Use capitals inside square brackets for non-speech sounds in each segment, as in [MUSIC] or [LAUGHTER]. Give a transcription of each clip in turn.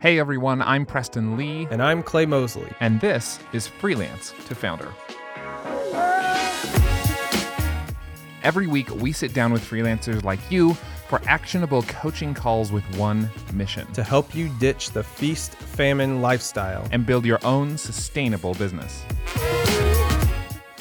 Hey everyone, I'm Preston Lee, And I'm Clay Mosley. and this is Freelance to Founder. Every week, we sit down with freelancers like you for actionable coaching calls with one mission to help you ditch the feast famine lifestyle. and build your own sustainable business.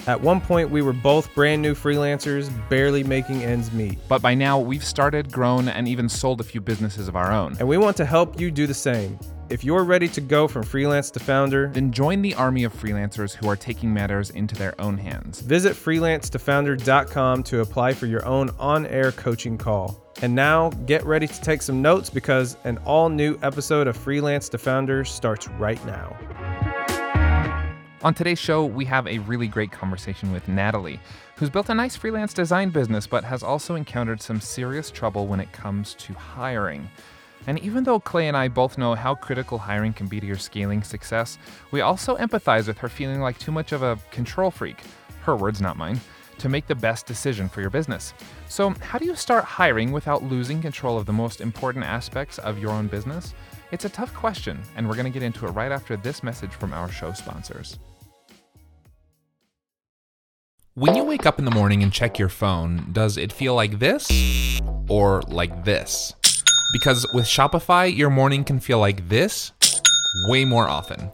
At one point, we were both brand new freelancers, barely making ends meet. But by now, we've started, grown, and even sold a few businesses of our own. And we want to help you do the same. If you're ready to go from freelance to founder, Then join the army of freelancers who are taking matters into their own hands. visit freelancetofounder.com to apply for your own on air coaching call. And now, get ready to take some notes because an all new episode of Freelance to Founder starts right now. On today's show, we have a really great conversation with Natalie, who's built a nice freelance design business but has also encountered some serious trouble when it comes to hiring. And even though Clay and I both know how critical hiring can be to your scaling success, we also empathize with her feeling like too much of a control freak, her words, not mine, to make the best decision for your business. So, how do you start hiring without losing control of the most important aspects of your own business? It's a tough question, and we're going to get into it right after this message from our show sponsors. When you wake up in the morning and check your phone, does it feel like this or like this? Because with Shopify, your morning can feel like this way more often.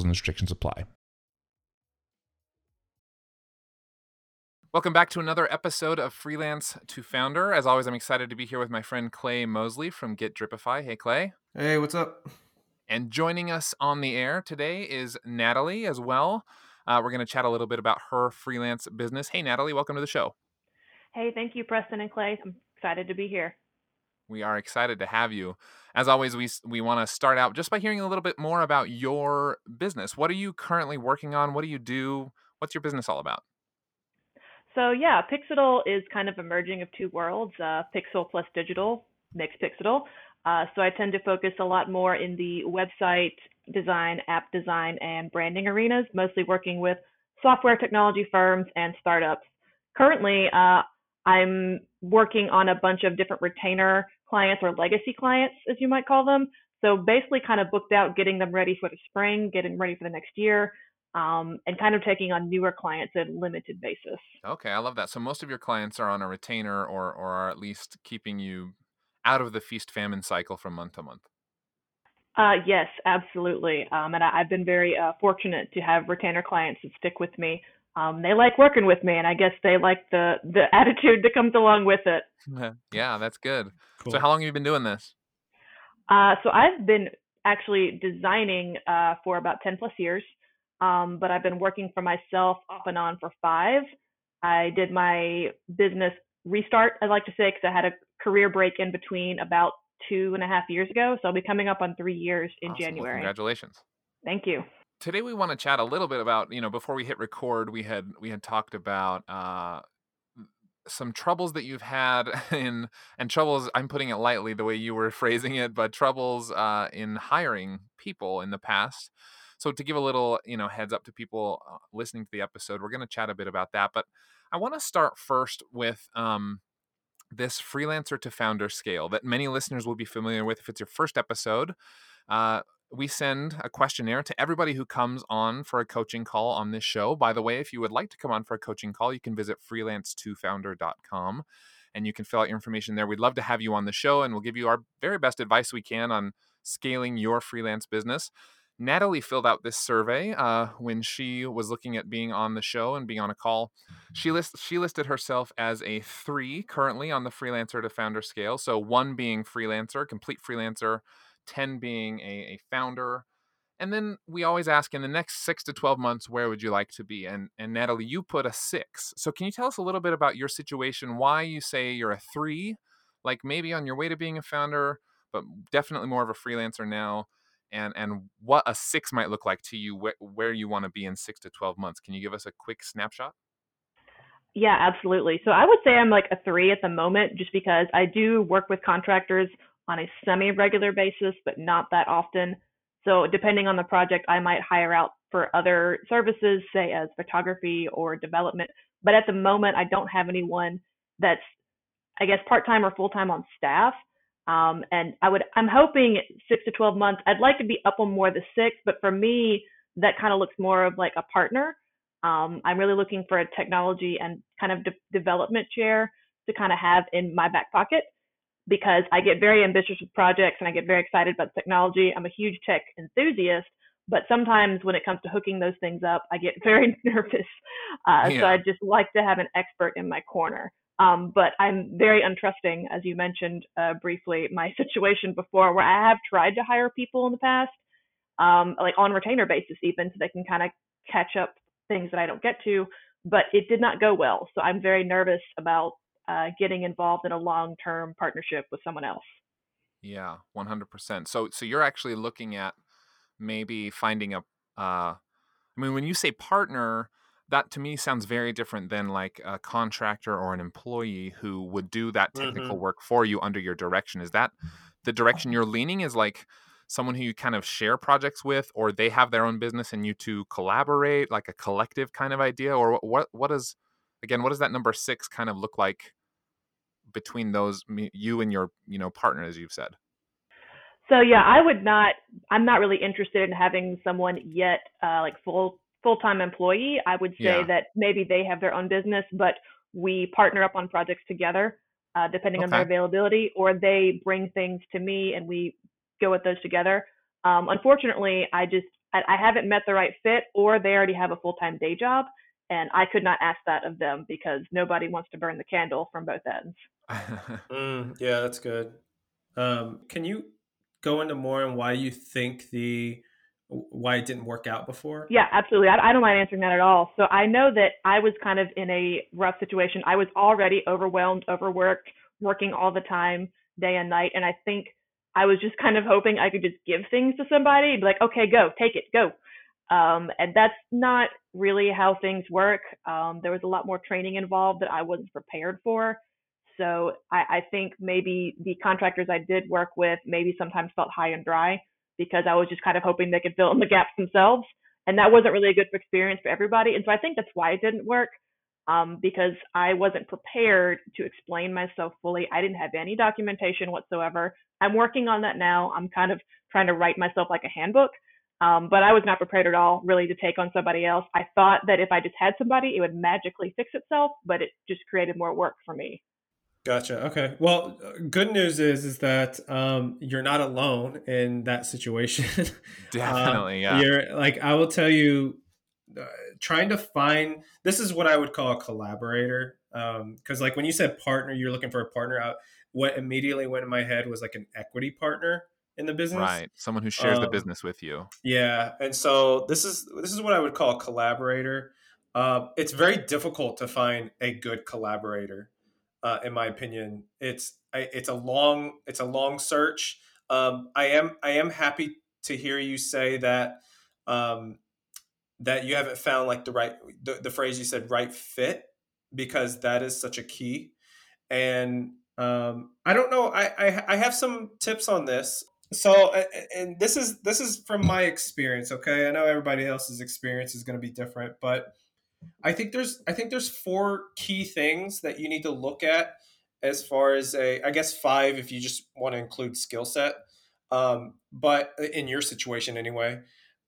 Rules and restrictions apply. Welcome back to another episode of Freelance to Founder. As always, I'm excited to be here with my friend Clay Mosley from Get Dripify. Hey, Clay. Hey, what's up? And joining us on the air today is Natalie as well. Uh, we're going to chat a little bit about her freelance business. Hey, Natalie, welcome to the show. Hey, thank you, Preston and Clay. I'm excited to be here. We are excited to have you. As always, we we want to start out just by hearing a little bit more about your business. What are you currently working on? What do you do? What's your business all about? So yeah, Pixidal is kind of a merging of two worlds, uh, Pixel plus digital makes Pixidal. Uh, so I tend to focus a lot more in the website design, app design, and branding arenas, mostly working with software technology firms and startups. Currently, uh, I'm working on a bunch of different retainer clients or legacy clients, as you might call them. So basically, kind of booked out, getting them ready for the spring, getting ready for the next year, um, and kind of taking on newer clients at a limited basis. Okay, I love that. So most of your clients are on a retainer or or are at least keeping you out of the feast famine cycle from month to month. Uh, yes, absolutely. Um, and I, I've been very uh, fortunate to have retainer clients that stick with me. Um, they like working with me, and I guess they like the the [LAUGHS] attitude that comes along with it. [LAUGHS] yeah, that's good. Cool. So how long have you been doing this? Uh, so I've been actually designing uh, for about 10 plus years, um, but I've been working for myself off and on for five. I did my business restart, I'd like to say, because I had a career break in between about two and a half years ago. So I'll be coming up on three years in Awesome. Well, January. congratulations. Thank you. Today we want to chat a little bit about, you know, before we hit record, we had we had talked about uh some troubles that you've had [LAUGHS] in and troubles i'm putting it lightly the way you were [LAUGHS] phrasing it but troubles uh, in hiring people in the past. So to give a little you know heads up to people uh, listening to the episode we're going to chat a bit about that but i want to start first with um, this freelancer to founder scale that many listeners will be familiar with if it's your first episode. Uh, we send a questionnaire to everybody who comes on for a coaching call on this show. By the way, if you would like to come on for a coaching call, you can visit freelance2founder.com and you can fill out your information there. We'd love to have you on the show and we'll give you our very best advice we can on scaling your freelance business. Natalie filled out this survey uh, when she was looking at being on the show and being on a call. She list she listed herself as a three currently on the freelancer to founder scale. So one being freelancer, complete freelancer, 10 being a, a founder. And then we always ask in the next six to 12 months, where would you like to be? And, and Natalie, you put a six. So can you tell us a little bit about your situation, why you say you're a three, like maybe on your way to being a founder, but definitely more of a freelancer now, and, and what a six might look like to you, wh- where you want to be in six to 12 months? Can you give us a quick snapshot? Yeah, absolutely. So I would say I'm like a three at the moment just because I do work with contractors on a semi regular basis, but not that often. So, depending on the project, I might hire out for other services, say as photography or development. But at the moment, I don't have anyone that's, I guess, part time or full time on staff. Um, and I would, I'm hoping six to 12 months. I'd like to be up on more the six, but for me, that kind of looks more of like a partner. Um, I'm really looking for a technology and kind of de- development chair to kind of have in my back pocket because I get very ambitious with projects and I get very excited about technology. I'm a huge tech enthusiast, but sometimes when it comes to hooking those things up, I get [LAUGHS] very nervous. Uh, yeah. So I just like to have an expert in my corner. Um, but I'm very untrusting, as you mentioned uh, briefly, my [LAUGHS] situation before, where I have tried to hire people in the past, um, like on retainer basis, even so they can kind of catch up things that I don't get to. But it did not go well. So I'm very nervous about uh, getting involved in a long-term partnership with someone else. Yeah, 100%. So so you're actually looking at maybe finding a uh I mean when you say partner, that to me sounds very different than like a contractor or an employee who would do that technical mm-hmm. work for you under your direction. Is that the direction you're leaning is like someone who you kind of share projects with or they have their own business and you two collaborate like a collective kind of idea or what what is again what does that number 6 kind of look like between those you and your you know partner as you've said so yeah i would not i'm not really interested in having someone yet uh, like full full-time employee i would say yeah. that maybe they have their own business but we partner up on projects together uh, depending okay. on their availability or they bring things to me and we go with those together um, unfortunately i just I, I haven't met the right fit or they already have a full-time day job and I could not ask that of them because nobody wants to burn the candle from both ends. [LAUGHS] mm, yeah, that's good. Um, can you go into more on why you think the why it didn't work out before? Yeah, absolutely. I, I don't mind answering that at all. So I know that I was kind of in a rough situation. I was already overwhelmed, overworked, working all the time, day and night, and I think I was just kind of hoping I could just give things to somebody, be like, okay, go, take it, go. Um, and that's not really how things work. Um, there was a lot more training involved that I wasn't prepared for. So I, I think maybe the contractors I did work with maybe sometimes felt high and dry because I was just kind of hoping they could fill in the gaps themselves. And that wasn't really a good experience for everybody. And so I think that's why it didn't work um, because I wasn't prepared to explain myself fully. I didn't have any documentation whatsoever. I'm working on that now. I'm kind of trying to write myself like a handbook. Um, but I was not prepared at all, really, to take on somebody else. I thought that if I just had somebody, it would magically fix itself, but it just created more work for me. Gotcha. Okay. Well, good news is is that um, you're not alone in that situation. [LAUGHS] Definitely, um, yeah. You're like I will tell you, uh, trying to find this is what I would call a collaborator. Because um, like when you said partner, you're looking for a partner. Out what immediately went in my head was like an equity partner in the business, right? Someone who shares the um, business with you. Yeah, and so this is this is what I would call a collaborator. Uh, it's very difficult to find a good collaborator uh, in my opinion. It's it's a long it's a long search. Um, I am I am happy to hear you say that um, that you haven't found like the right the, the phrase you said right fit because that is such a key. And um, I don't know. I, I I have some tips on this. So and this is this is from my experience. Okay, I know everybody else's experience is going to be different, but I think there's I think there's four key things that you need to look at as far as a I guess five if you just want to include skill set. Um, but in your situation anyway.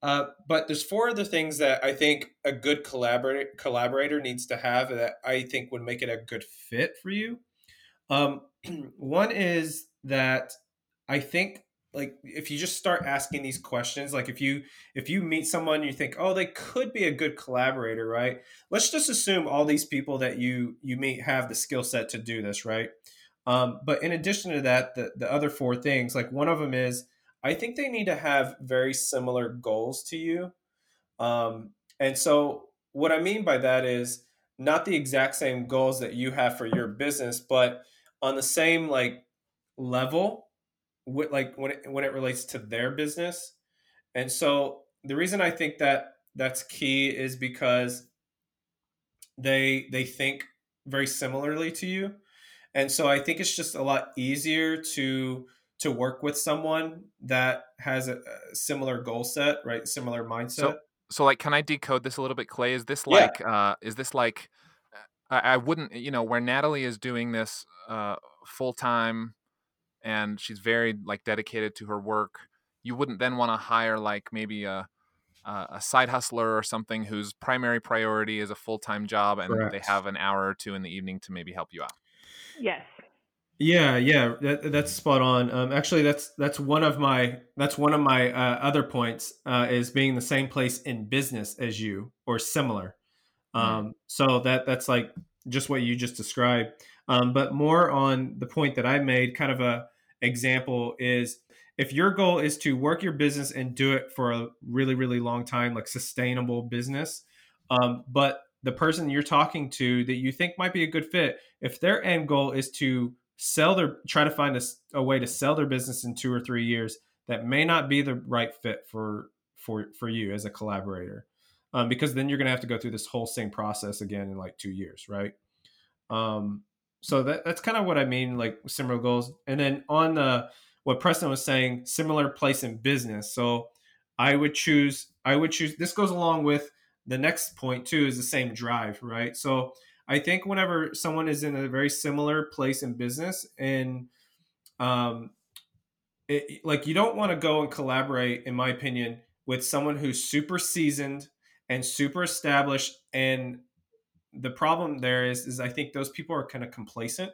Uh, but there's four other things that I think a good collaborator collaborator needs to have that I think would make it a good fit for you. Um, [CLEARS THROAT] one is that I think like if you just start asking these questions like if you if you meet someone you think oh they could be a good collaborator right? Let's just assume all these people that you you meet have the skill set to do this right? Um, but in addition to that the, the other four things like one of them is i think they need to have very similar goals to you. Um, and so what i mean by that is not the exact same goals that you have for your business but on the same like level with like when it, when it relates to their business. And so the reason I think that that's key is because they they think very similarly to you. And so I think it's just a lot easier to to work with someone that has a, a similar goal set, right? Similar mindset. So, so like can I decode this a little bit Clay? Is this like yeah. uh is this like I, I wouldn't, you know, where Natalie is doing this uh full time and she's very like dedicated to her work. You wouldn't then want to hire like maybe a a side hustler or something whose primary priority is a full-time job and Correct. they have an hour or two in the evening to maybe help you out. Yes. Yeah yeah that, that's spot on. Um, actually that's that's one of my that's one of my uh, other points uh, is being the same place in business as you or similar. Um, mm-hmm. so that that's like just what you just described. Um, but more on the point that i made kind of a example is if your goal is to work your business and do it for a really really long time like sustainable business um, but the person you're talking to that you think might be a good fit if their end goal is to sell their try to find a, a way to sell their business in two or three years that may not be the right fit for for for you as a collaborator um, because then you're going to have to go through this whole same process again in like two years right? Um, so that, that's kind of what I mean, like similar goals. And then on the what Preston was saying, similar place in business. So I would choose, I would choose. This goes along with the next point too, is the same drive, right? So I think whenever someone is in a very similar place in business, and um, it, like you don't want to go and collaborate, in my opinion, with someone who's super seasoned and super established and the problem there is is I think those people are kind of complacent.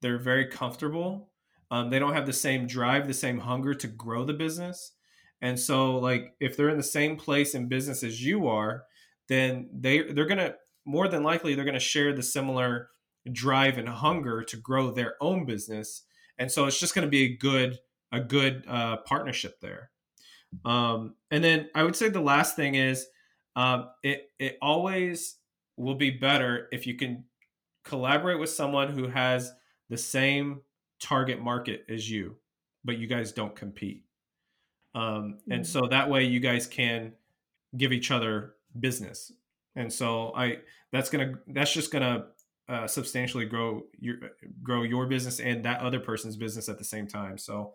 They're very comfortable. Um, they don't have the same drive, the same hunger to grow the business. And so, like, if they're in the same place in business as you are, then they they're gonna more than likely they're gonna share the similar drive and hunger to grow their own business. And so, it's just gonna be a good a good uh, partnership there. Um, and then I would say the last thing is um, it it always will be better if you can collaborate with someone who has the same target market as you, but you guys don't compete. Um, and mm. so that way you guys can give each other business. And so I that's gonna that's just gonna uh, substantially grow your grow your business and that other person's business at the same time. So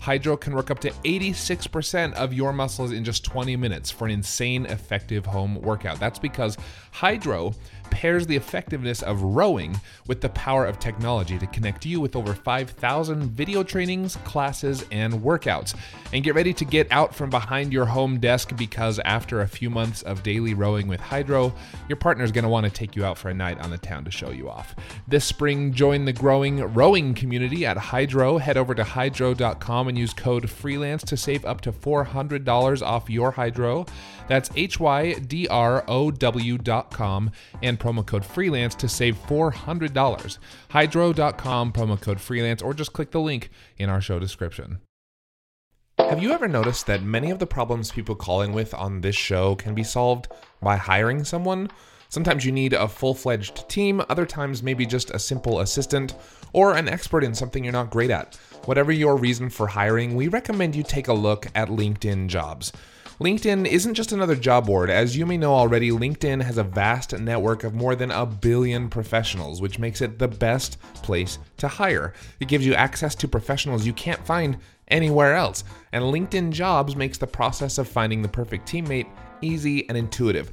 Hydrow can work up to 86% of your muscles in just 20 minutes for an insane effective home workout. That's because Hydrow pairs the effectiveness of rowing with the power of technology to connect you with over 5,000 video trainings, classes, and workouts. And get ready to get out from behind your home desk because after a few months of daily rowing with Hydrow, your partner is going to want to take you out for a night on the town to show you off. This spring, join the growing rowing community at Hydrow. Head over to hydrow.com and use code freelance to save up to $400 off your Hydrow. That's H Y D R O W.com and promo code freelance to save $400. Hydrow.com, promo code freelance, or just click the link in our show description. Have you ever noticed that many of the problems people call in with on this show can be solved by hiring someone? Sometimes you need a full fledged team, other times, maybe just a simple assistant or an expert in something you're not great at. Whatever your reason for hiring, we recommend you take a look at LinkedIn jobs. LinkedIn isn't just another job board. As you may know already, LinkedIn has a vast network of more than a billion professionals, which makes it the best place to hire. It gives you access to professionals you can't find anywhere else. And LinkedIn Jobs makes the process of finding the perfect teammate easy and intuitive.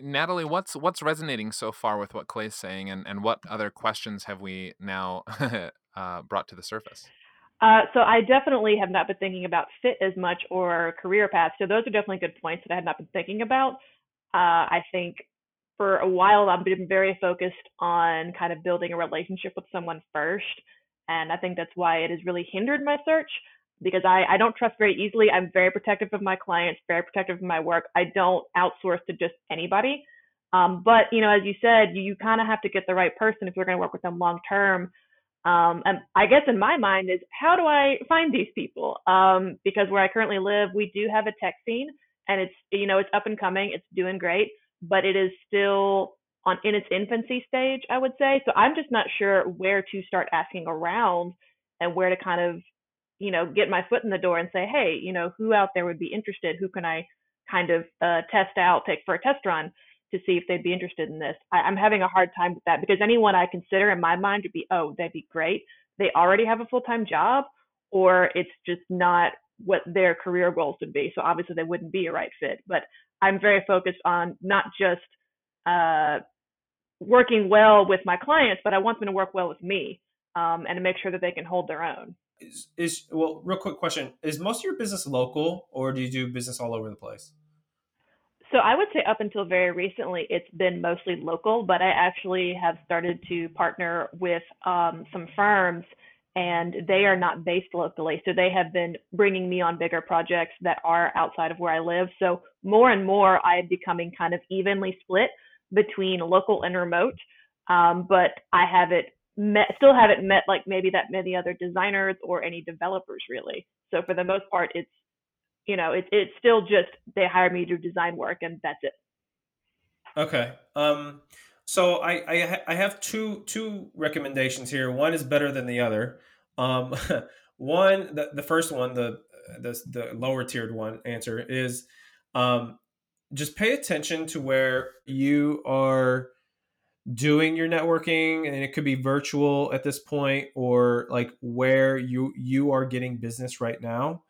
Natalie, what's what's resonating so far with what Clay's saying, and, and what other questions have we now [LAUGHS] uh, brought to the surface? Uh, so I definitely have not been thinking about fit as much or career path. So those are definitely good points that I had not been thinking about. Uh, I think for a while I've been very focused on kind of building a relationship with someone first, and I think that's why it has really hindered my search because I, I don't trust very easily. I'm very protective of my clients, very protective of my work. I don't outsource to just anybody. Um, but you know, as you said, you, you kind of have to get the right person if you're going to work with them long term. Um, and I guess in my mind is how do I find these people? Um, because where I currently live, we do have a tech scene, and it's you know it's up and coming, it's doing great, but it is still on in its infancy stage, I would say. So I'm just not sure where to start asking around and where to kind of you know, get my foot in the door and say, hey, you know, who out there would be interested? Who can I kind of uh, test out, take for a test run to see if they'd be interested in this? I, am having a hard time with that because anyone I consider in my mind would be, oh, that'd be great. They already have a full time job, or it's just not what their career goals would be. So obviously they wouldn't be a right fit. But I'm very focused on not just uh, working well with my clients, but I want them to work well with me um, and to make sure that they can hold their own is, is well real quick question. Is most of your business local or do you do business all over the place? So i would say up until very recently it's been mostly local but i actually have started to partner with um, some firms and they are not based locally. So they have been bringing me on bigger projects that are outside of where i live. So more and more i am becoming kind of evenly split between local and remote. Um, but i have it met, still haven't met like maybe that many other designers or any developers really. So for the most part, it's you know it's it's still just they hire me to do design work and that's it. Okay. Um. So I I, I have two two recommendations here. One is better than the other. Um. [LAUGHS] one the the first one the the the lower tiered one answer is um just pay attention to where you are doing your networking and it could be virtual at this point or like where you you are getting business right now.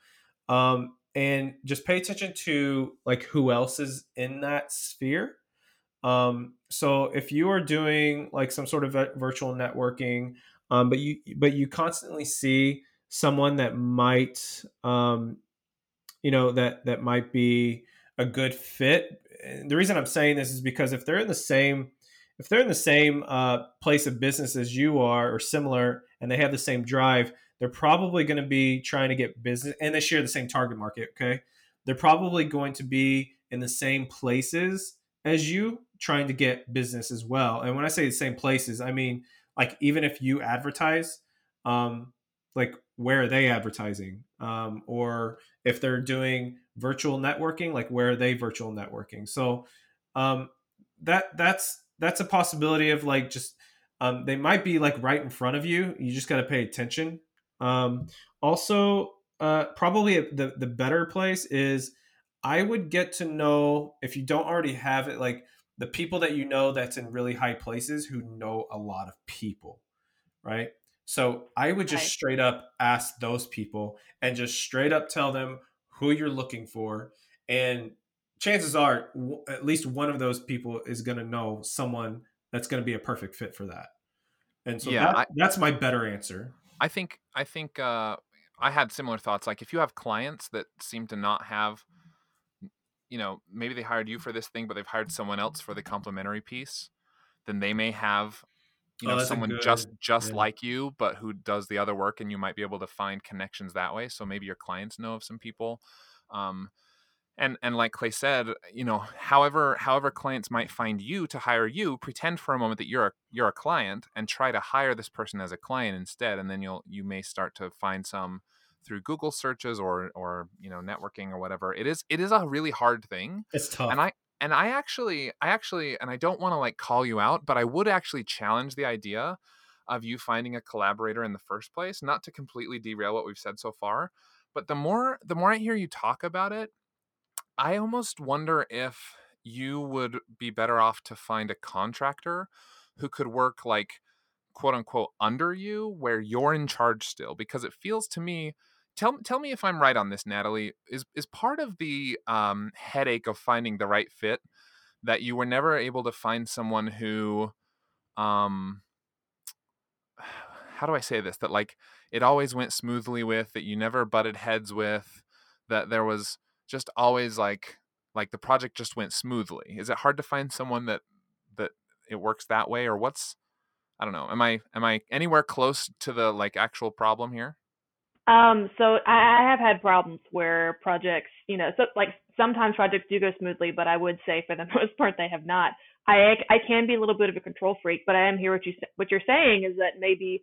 Um, and just pay attention to like who else is in that sphere. Um, so if you are doing like some sort of virtual networking um, but you but you constantly see someone that might um, you know that that might be a good fit and the reason i'm saying this is because if they're in the same if they're in the same uh, place of business as you are or similar and they have the same drive they're probably going to be trying to get business and they share the same target market okay? They're probably going to be in the same places as you trying to get business as well. And when i say the same places i mean like even if you advertise um, like where are they advertising? Um, or if they're doing virtual networking like where are they virtual networking? So um, that that's that's a possibility of like just um, they might be like right in front of you. You just got to pay attention. Um, also, uh, probably the the better place is I would get to know if you don't already have it, like the people that you know that's in really high places who know a lot of people, right? So I would just straight up ask those people and just straight up tell them who you're looking for. And chances are, w- at least one of those people is going to know someone that's going to be a perfect fit for that. And so Yeah, that, I- that's my better answer. I think I think uh, I had similar thoughts. Like if you have clients that seem to not have, you know, maybe they hired you for this thing, but they've hired someone else for the complementary piece, then they may have, you Oh, know, someone good- just just yeah. like you, but who does the other work, and you might be able to find connections that way. So maybe your clients know of some people. Um, and and like Clay said, you know, however however clients might find you to hire you, pretend for a moment that you're a you're a client and try to hire this person as a client instead, and then you'll you may start to find some through Google searches or or you know networking or whatever. It is it is a really hard thing, It's tough. and I and I actually I actually and I don't want to like call you out, but I would actually challenge the idea of you finding a collaborator in the first place, not to completely derail what we've said so far, but the more the more I hear you talk about it, I almost wonder if you would be better off to find a contractor who could work like quote unquote under you where you're in charge still because it feels to me tell tell me if I'm right on this Natalie is is part of the um, headache of finding the right fit that you were never able to find someone who um how do I say this? That like it always went smoothly with that you never butted heads with that there was just always like like the project just went smoothly is it hard to find someone that that it works that way or what's i don't know am i am i anywhere close to the like actual problem here Um, so I, I have had problems where projects, you know, so like sometimes projects do go smoothly, but I would say for the [LAUGHS] most part they have not. I I can be a little bit of a control freak, but I am here what you what you're saying is that maybe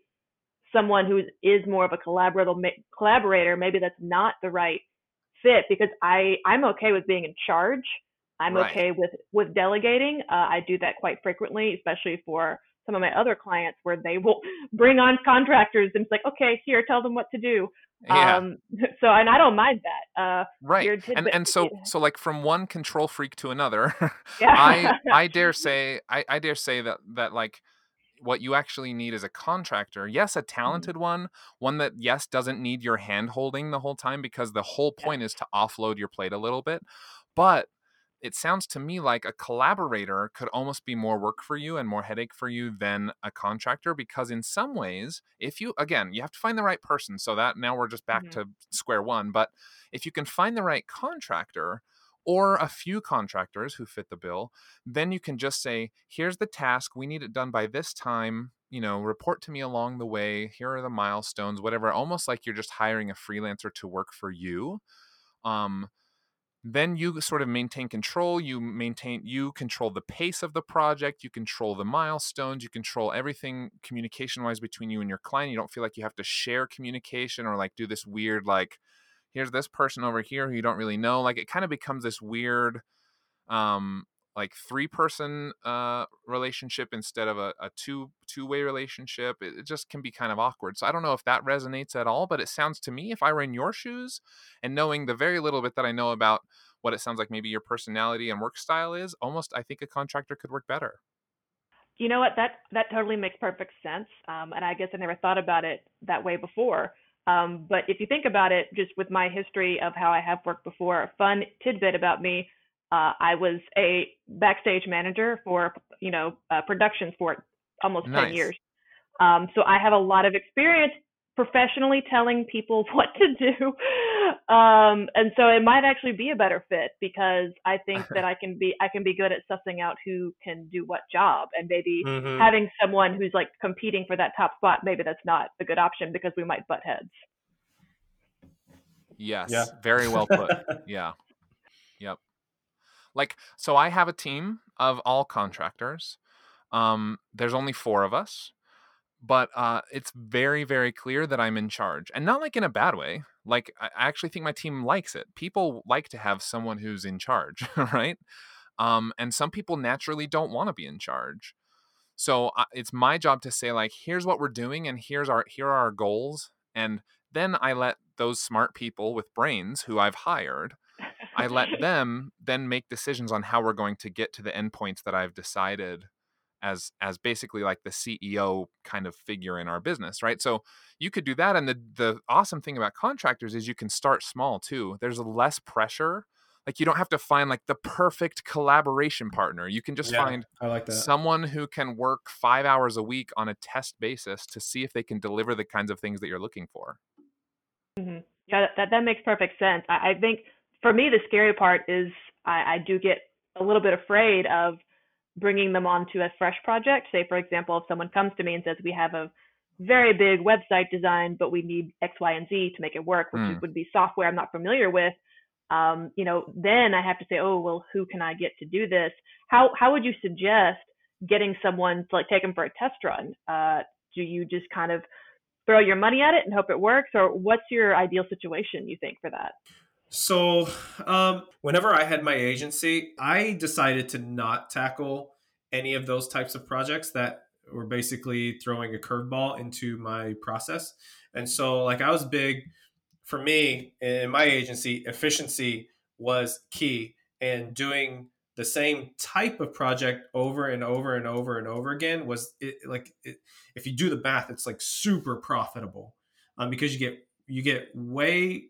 someone who is more of a collaborator collaborator maybe that's not the right fit because I I'm okay with being in charge. I'm Right. okay with with delegating. Uh, I do that quite frequently, especially for some of my other clients where they will [LAUGHS] bring on contractors and it's like, okay, here, tell them what to do. yeah Um, [LAUGHS] so and I don't mind that. Uh, right and and so [LAUGHS] so like from one control freak to another yeah. I I dare say I, I dare say that that like what you actually need is a contractor. Yes, a talented one, one that yes doesn't need your hand holding the whole time because the whole Yeah. point is to offload your plate a little bit. But it sounds to me like a collaborator could almost be more work for you and more headache for you than a contractor because in some ways if you again you have to find the right person so that now we're just back Mhm. to square one but if you can find the right contractor or a few contractors who fit the bill then you can just say here's the task. We need it done by this time. You know report to me along the way. Here are the milestones whatever almost like you're just hiring a freelancer to work for you um then you sort of maintain control. You maintain you control the pace of the project. You control the milestones. You control everything communication wise between you and your client. You don't feel like you have to share communication or like do this weird like here's this person over here who you don't really know like it kind of becomes this weird um like three person uh relationship instead of a, a two two way relationship it, it just can be kind of awkward so i don't know if that resonates at all but it sounds to me if i were in your shoes and knowing the very little bit that i know about what it sounds like maybe your personality and work style is almost i think a contractor could work better You know what? That that totally makes perfect sense. Um, and I guess I never thought about it that way before. Um, but if you think about it, just with my history of how I have worked before, a fun tidbit about me: uh, I was a backstage manager for you know uh, productions for almost Nice. ten years. Um, so I have a lot of experience professionally telling people [LAUGHS] what to do. Um, and so it might actually be a better fit because I [LAUGHS] think that I can be I can be good at sussing out who can do what job and maybe Mhm. having someone who's like competing for that top spot, maybe that's not a good option because we might butt heads. yes Yeah. very well put [LAUGHS] Yeah. Yep. Like so I have a team of all contractors. Um there's only 4 of us. But uh it's very very clear that I'm in charge. And not like in a bad way. Like I actually think my team likes it. People like to have someone who's in charge, [LAUGHS] right? Um and some people naturally don't want to be in charge. So uh, it's my job to say like here's what we're doing and here's our here are our goals and then I let those smart people with brains who I've hired I let [LAUGHS] them then make decisions on how we're going to get to the endpoints that I've decided as as basically like the CEO kind of figure in our business, right? So you could do that and the the awesome thing about contractors is you can start small too. There's less pressure. Like you don't have to find like the perfect collaboration partner. You can just Yeah, find I like that. someone who can work 5 hours a week on a test basis to see if they can deliver the kinds of things that you're looking for. Mm-hmm. Yeah, that, that that makes perfect sense. I, I think for me the scary part is I, I do get a little bit afraid of bringing them onto a fresh project. Say, for example, if someone comes to me and says we have a very big website design, but we need X, Y, and Z to make it work, which Mm. would be software I'm not familiar with. Um, you know, then I have to say, oh, well, who can I get to do this? How how would you suggest getting someone to like take them for a test run? Uh, do you just kind of throw your money at it and hope it works, or what's your ideal situation you think for that? So, um, whenever I had my agency, I decided to not tackle any of those types of projects that were basically throwing a curveball into my process. And so, like, I was big for me in my agency, efficiency was key, and doing the same type of project over and over and over and over again was it, like it, if you do the math, it's like super profitable um, because you get you get way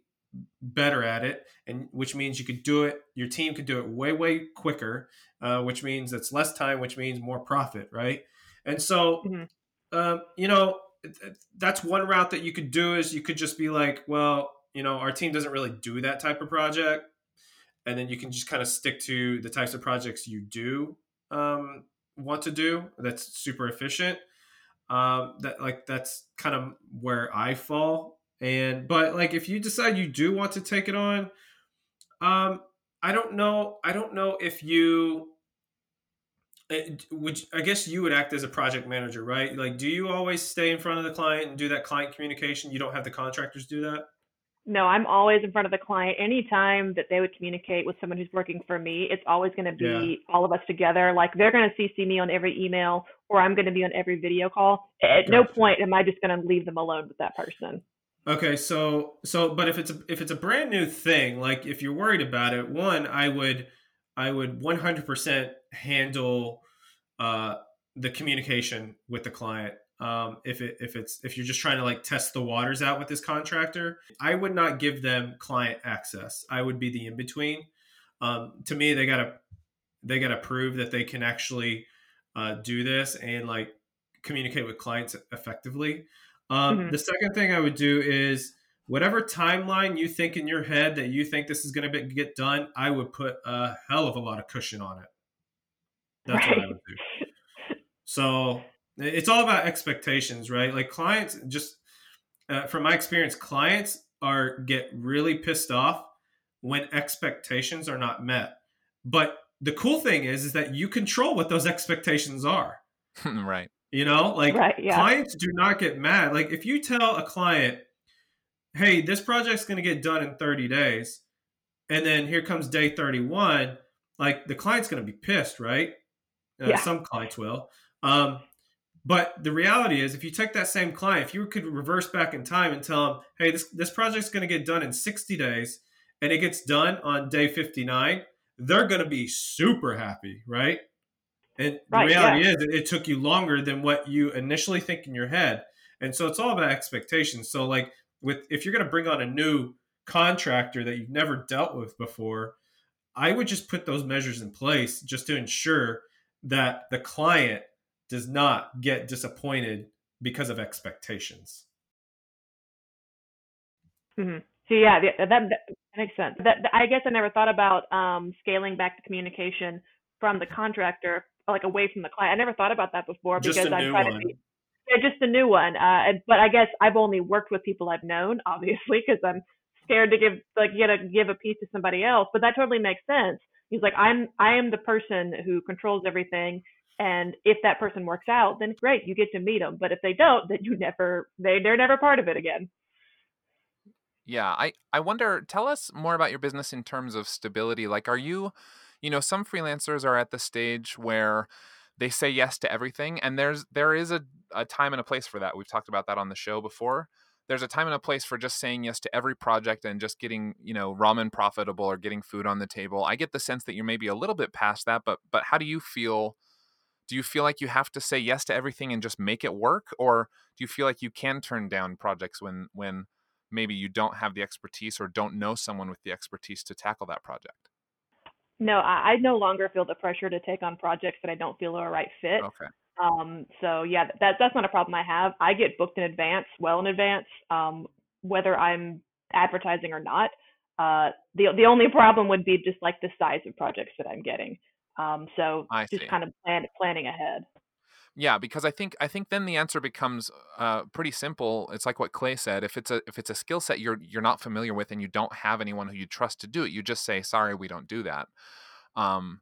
better at it and which means you could do it your team could do it way way quicker uh, which means it's less time which means more profit right and so Mhm. um, you know that's one route that you could do is you could just be like well you know our team doesn't really do that type of project and then you can just kind of stick to the types of projects you do um, want to do that's super efficient um, that like that's kind of where i fall and but like if you decide you do want to take it on um i don't know i don't know if you it- would i guess you would act as a project manager right like do you always stay in front of the client and do that client communication you don't have the contractors do that No, I'm always in front of the client. Anytime that they would communicate with someone who's working for me, it's always going to be all of us together. Like they're going to CC me on every email, or I'm going to be on every video call. At no point am I just going to leave them alone with that person. Okay, so so but if it's a if it's a brand new thing, like if you're worried about it, one, I would I would 100% handle uh the communication with the client. Um if it if it's if you're just trying to like test the waters out with this contractor, I would not give them client access. I would be the in between. Um to me they got to they got to prove that they can actually uh do this and like communicate with clients effectively. Um, Mhm. The second thing I would do is whatever timeline you think in your head that you think this is going to get done, I would put a hell of a lot of cushion on it. That's what I would do. So it's all about expectations, right? Like clients, just uh, from my experience, clients are get really pissed off when expectations are not met. But the cool thing is, is that you control what those expectations are. [LAUGHS] right. You know, like Right, yeah. clients do not get mad. Like if you tell a client, "Hey, this project's going to get done in 30 days," and then here comes day 31, like the client's going to be pissed, right? Uh, Yeah. Some clients will. Um, but the reality is, if you take that same client, if you could reverse back in time and tell them, "Hey, this this project's going to get done in 60 days," and it gets done on day 59, they're going to be super happy, right? And Right, the reality yeah. is, it, it took you longer than what you initially think in your head, and so it's all about expectations. So, like, with if you're going to bring on a new contractor that you've never dealt with before, I would just put those measures in place just to ensure that the client does not get disappointed because of expectations. hmm So yeah, that, that, that makes sense. That, that- I guess I never thought about um, scaling back the communication from the contractor, like away from the client. I never thought about that before Just because a I new try one. to be yeah, just a new one. Uh, and, but I guess I've only worked with people I've known, [LAUGHS] obviously, because I'm scared to give like get a give a piece to somebody else. But that totally makes sense. He's like, I'm I am the person who controls everything, and if that person works out, then great, you get to meet them. But if they don't, then you never they they're never part of it again. Yeah, I I wonder tell us more about your business in terms of stability. Like are you, you know, some freelancers are at the stage where they say yes to everything and there's there is a, a time and a place for that. We've talked about that on the show before. There's a time and a place for just saying yes to every project and just getting, you know, ramen profitable or getting food on the table. I get the sense that you're maybe a little bit past that, but but how do you feel do you feel like you have to say yes to everything and just make it work or do you feel like you can turn down projects when when maybe you don't have the expertise or don't know someone with the expertise to tackle that project no i, I no longer feel the pressure to take on projects that i don't feel are a right fit. Okay. Um, so yeah that, that's not a problem i have. I get booked in advance well in advance um, whether i'm advertising or not. Uh, the the only problem would be just like the size of projects that i'm getting. Um, so I just see. kind of plan, planning ahead. Yeah, because I think I think then the answer becomes uh, pretty simple. It's like what Clay said. If it's a if it's a skill set you're you're not familiar with and you don't have anyone who you trust to do it, you just say, "Sorry, we don't do that." Um,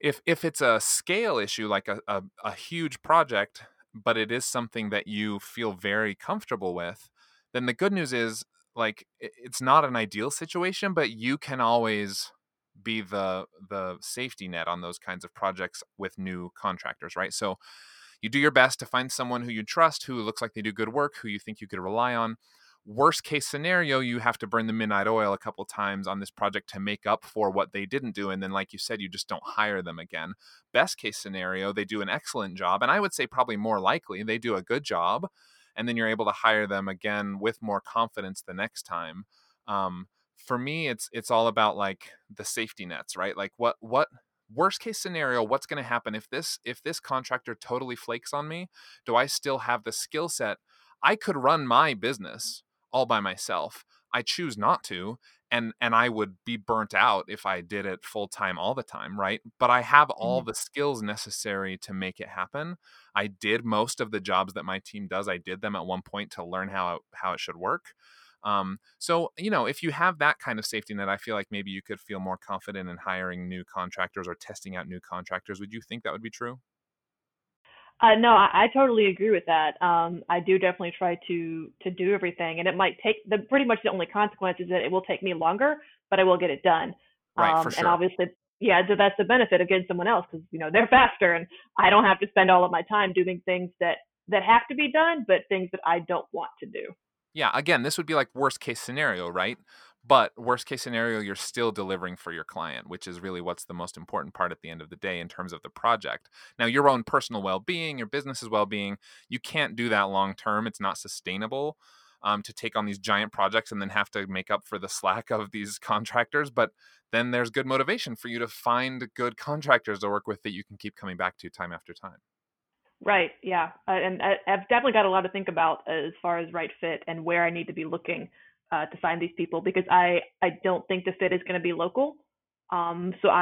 if if it's a scale issue, like a, a, a huge project, but it is something that you feel very comfortable with, then the good news is like it's not an ideal situation, but you can always be the the safety net on those kinds of projects with new contractors, right? So you do your best to find someone who you trust, who looks like they do good work, who you think you could rely on. Worst case scenario, you have to burn the midnight oil a couple times on this project to make up for what they didn't do. And then, like you said, you just don't hire them again. Best case scenario, they do an excellent job. And I would say, probably more likely, they do a good job. And then you're able to hire them again with more confidence the next time. Um, for me it's it's all about like the safety nets right? Like what what worst case scenario what's going to happen if this if this contractor totally flakes on me do i still have the skill set? I could run my business all by myself. I choose not to and and i would be burnt out if i did it full time all the time right? But i have all Mhm. the skills necessary to make it happen. I did most of the jobs that my team does. I did them at one point to learn how how it should work um, so, you know, if you have that kind of safety net, I feel like maybe you could feel more confident in hiring new contractors or testing out new contractors. Would you think that would be true? Uh, no, I, I totally agree with that. Um, I do definitely try to to do everything, and it might take the pretty much the only consequence is that it will take me longer, but I will get it done. Right, Um, for and obviously, yeah, so that's the benefit of getting someone else because you know they're [LAUGHS] faster, and I don't have to spend all of my time doing things that that have to be done, but things that I don't want to do. Yeah, again, this would be like worst case scenario, right? But worst case scenario, you're still delivering for your client, which is really what's the most important part at the end of the day in terms of the project. Now, your own personal well being, your business's well being, you can't do that long term. It's not sustainable um, to take on these giant projects and then have to make up for the slack of these [LAUGHS] contractors. But then there's good motivation for you to find good contractors to work with that you can keep coming back to time after time. Right. Yeah. Uh, and I, I've definitely got a lot to think about as far as right fit and where I need to be looking uh, to find these people because I I don't think the fit is going to be local. Um, so